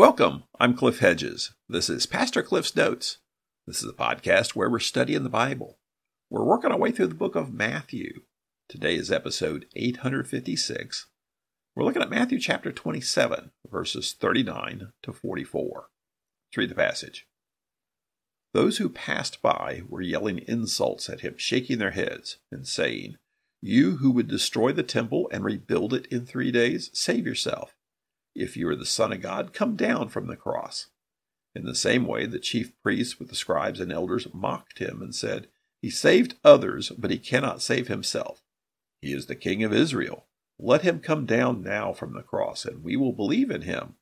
Welcome. I'm Cliff Hedges. This is Pastor Cliff's Notes. This is a podcast where we're studying the Bible. We're working our way through the book of Matthew. Today is episode 856. We're looking at Matthew chapter 27, verses 39 to 44. Let's read the passage. Those who passed by were yelling insults at him, shaking their heads, and saying, You who would destroy the temple and rebuild it in three days, save yourself. If you are the Son of God, come down from the cross. In the same way, the chief priests with the scribes and elders mocked him and said, He saved others, but he cannot save himself. He is the King of Israel. Let him come down now from the cross, and we will believe in him.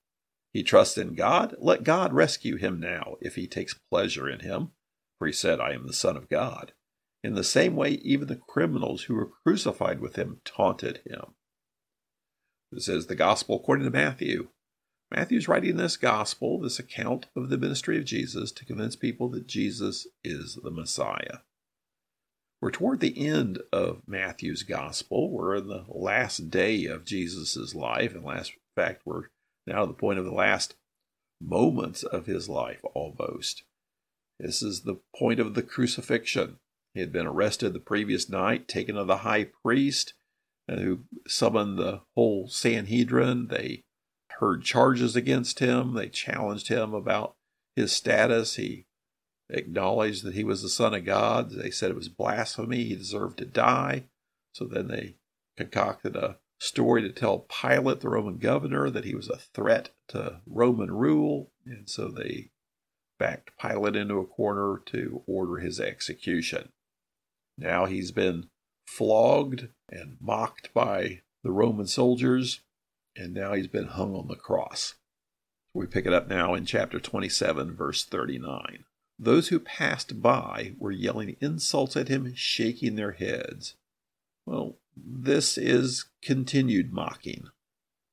He trusts in God. Let God rescue him now, if he takes pleasure in him. For he said, I am the Son of God. In the same way, even the criminals who were crucified with him taunted him. This is the Gospel according to Matthew. Matthew's writing this Gospel, this account of the ministry of Jesus, to convince people that Jesus is the Messiah. We're toward the end of Matthew's Gospel. We're in the last day of Jesus' life. In last fact, we're now at the point of the last moments of his life almost. This is the point of the crucifixion. He had been arrested the previous night, taken to the high priest, who summoned the whole Sanhedrin. They heard charges against him. They challenged him about his status. He acknowledged that he was the Son of God. They said it was blasphemy. He deserved to die. So then they concocted a story to tell Pilate, the Roman governor, that he was a threat to Roman rule. And so they backed Pilate into a corner to order his execution. Now he's been flogged and mocked by the Roman soldiers, and now he's been hung on the cross. We pick it up now in chapter 27, verse 39. Those who passed by were yelling insults at him, shaking their heads. Well, this is continued mocking.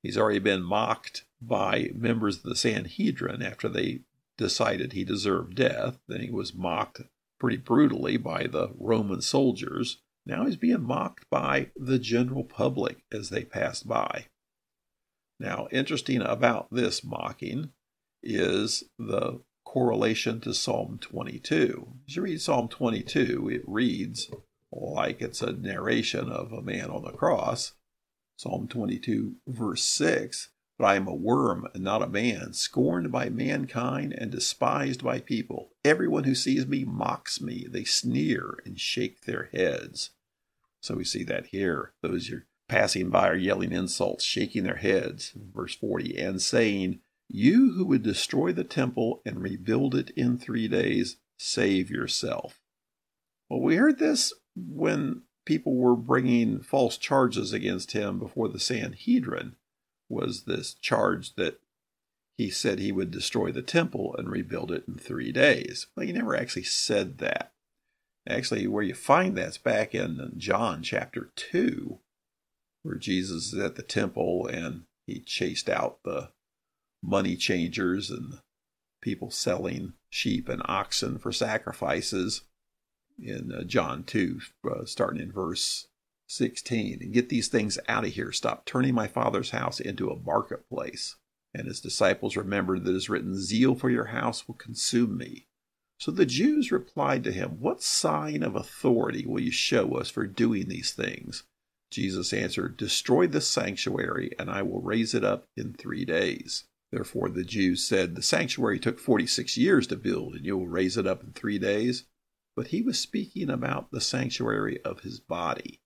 He's already been mocked by members of the Sanhedrin after they decided he deserved death. Then he was mocked pretty brutally by the Roman soldiers. Now he's being mocked by the general public as they pass by. Now, interesting about this mocking is the correlation to Psalm 22. As you read Psalm 22, it reads like it's a narration of a man on the cross. Psalm 22, verse 6 But I am a worm and not a man, scorned by mankind and despised by people. Everyone who sees me mocks me. They sneer and shake their heads. So we see that here. Those who are passing by are yelling insults, shaking their heads. Verse 40, and saying, You who would destroy the temple and rebuild it in three days, save yourself. Well, we heard this when people were bringing false charges against him before the Sanhedrin, was this charge that he said he would destroy the temple and rebuild it in three days. Well, he never actually said that. Actually, where you find that's back in John chapter 2, where Jesus is at the temple and he chased out the money changers and people selling sheep and oxen for sacrifices in uh, John 2, uh, starting in verse 16. And get these things out of here. Stop turning my father's house into a marketplace. And his disciples remembered that it is written, Zeal for your house will consume me. So the Jews replied to him, What sign of authority will you show us for doing these things? Jesus answered, Destroy this sanctuary, and I will raise it up in three days. Therefore the Jews said, The sanctuary took 46 years to build, and you will raise it up in three days. But he was speaking about the sanctuary of his body.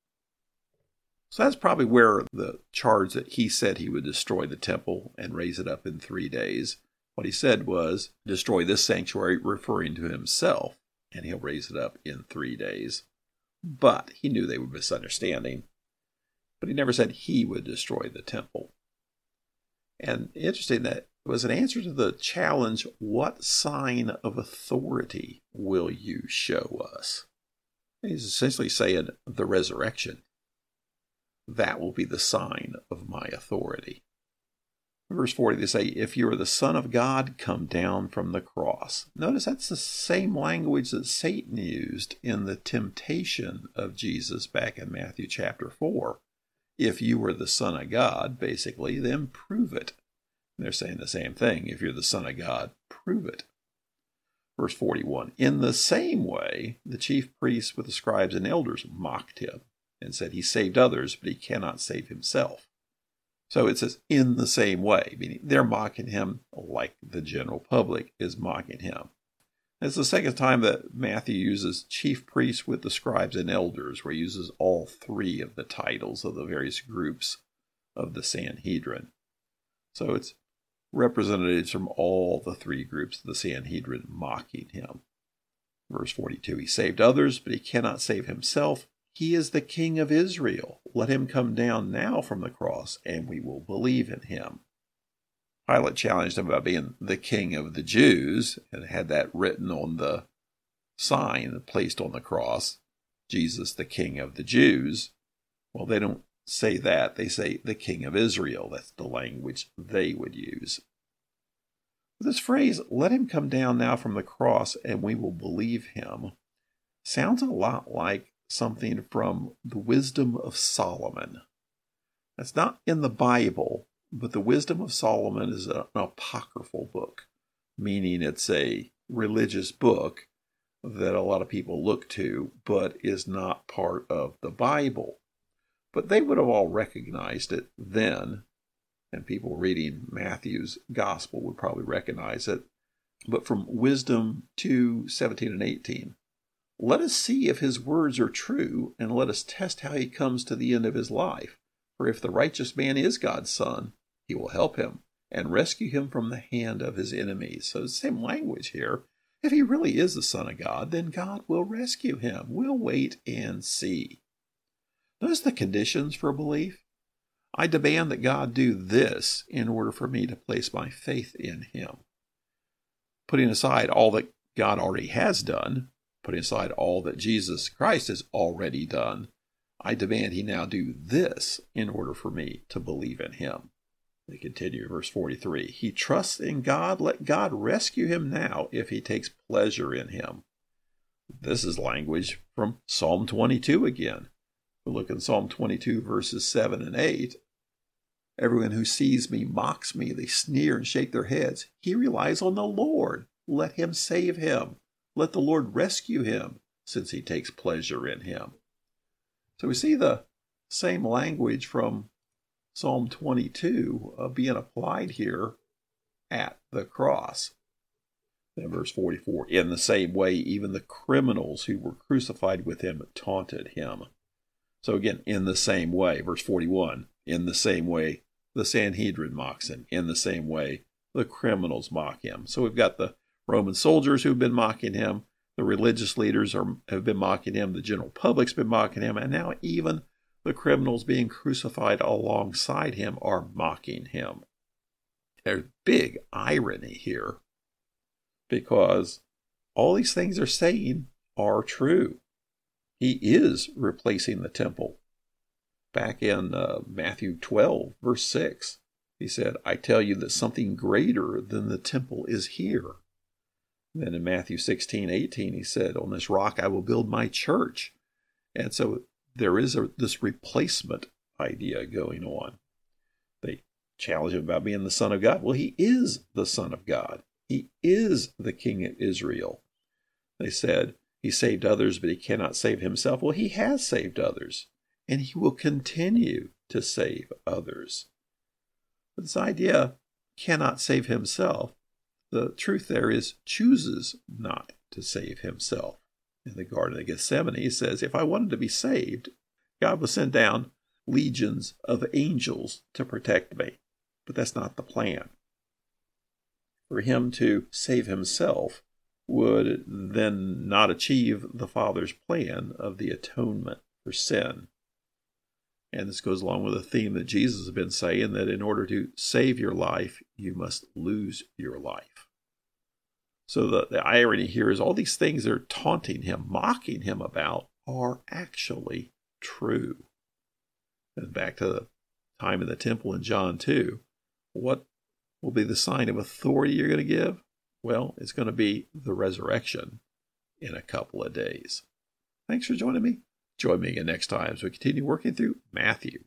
So that's probably where the charge that he said he would destroy the temple and raise it up in three days what he said was, Destroy this sanctuary, referring to himself, and he'll raise it up in three days. But he knew they were misunderstanding. But he never said he would destroy the temple. And interesting that it was an answer to the challenge what sign of authority will you show us? He's essentially saying the resurrection. That will be the sign of my authority. Verse 40, they say, If you are the Son of God, come down from the cross. Notice that's the same language that Satan used in the temptation of Jesus back in Matthew chapter 4. If you were the Son of God, basically, then prove it. they're saying the same thing. If you're the Son of God, prove it. Verse 41 In the same way, the chief priests with the scribes and elders mocked him and said, He saved others, but he cannot save himself. So it says, in the same way, meaning they're mocking him like the general public is mocking him. It's the second time that Matthew uses chief priests with the scribes and elders, where he uses all three of the titles of the various groups of the Sanhedrin. So it's representatives from all the three groups of the Sanhedrin mocking him. Verse 42 He saved others, but he cannot save himself. He is the King of Israel. Let him come down now from the cross, and we will believe in him. Pilate challenged him about being the King of the Jews and had that written on the sign placed on the cross Jesus, the King of the Jews. Well, they don't say that. They say the King of Israel. That's the language they would use. This phrase, let him come down now from the cross and we will believe him, sounds a lot like something from the Wisdom of Solomon. That's not in the Bible, but the Wisdom of Solomon is an apocryphal book, meaning it's a religious book that a lot of people look to, but is not part of the Bible. But they would have all recognized it then, and people reading Matthew's gospel would probably recognize it. But from Wisdom 2 17 and 18, let us see if his words are true, and let us test how he comes to the end of his life. For if the righteous man is God's son, he will help him and rescue him from the hand of his enemies. So, same language here. If he really is the Son of God, then God will rescue him. We'll wait and see. Notice the conditions for belief. I demand that God do this in order for me to place my faith in him. Putting aside all that God already has done, putting aside all that Jesus Christ has already done, I demand he now do this in order for me to believe in him. They continue, verse 43 He trusts in God, let God rescue him now if he takes pleasure in him. This is language from Psalm 22 again. We look in Psalm 22, verses 7 and 8. Everyone who sees me mocks me. They sneer and shake their heads. He relies on the Lord. Let him save him. Let the Lord rescue him, since he takes pleasure in him. So we see the same language from Psalm 22 uh, being applied here at the cross. Then verse 44 In the same way, even the criminals who were crucified with him taunted him. So again, in the same way, verse 41, in the same way, the Sanhedrin mocks him. In the same way, the criminals mock him. So we've got the Roman soldiers who've been mocking him, the religious leaders are, have been mocking him, the general public's been mocking him, and now even the criminals being crucified alongside him are mocking him. There's big irony here because all these things they're saying are true. He is replacing the temple. Back in uh, Matthew 12, verse 6, he said, I tell you that something greater than the temple is here. Then in Matthew 16, 18, he said, On this rock I will build my church. And so there is a, this replacement idea going on. They challenge him about being the Son of God. Well, he is the Son of God, he is the King of Israel. They said, he saved others, but he cannot save himself. Well, he has saved others, and he will continue to save others. But this idea cannot save himself. The truth there is chooses not to save himself. In the Garden of Gethsemane, he says, If I wanted to be saved, God would send down legions of angels to protect me. But that's not the plan. For him to save himself would then not achieve the Father's plan of the atonement for sin. And this goes along with a theme that Jesus has been saying that in order to save your life, you must lose your life. So the, the irony here is all these things they're taunting him, mocking him about, are actually true. And back to the time in the temple in John 2, what will be the sign of authority you're going to give? Well, it's going to be the resurrection in a couple of days. Thanks for joining me. Join me again next time as we continue working through Matthew.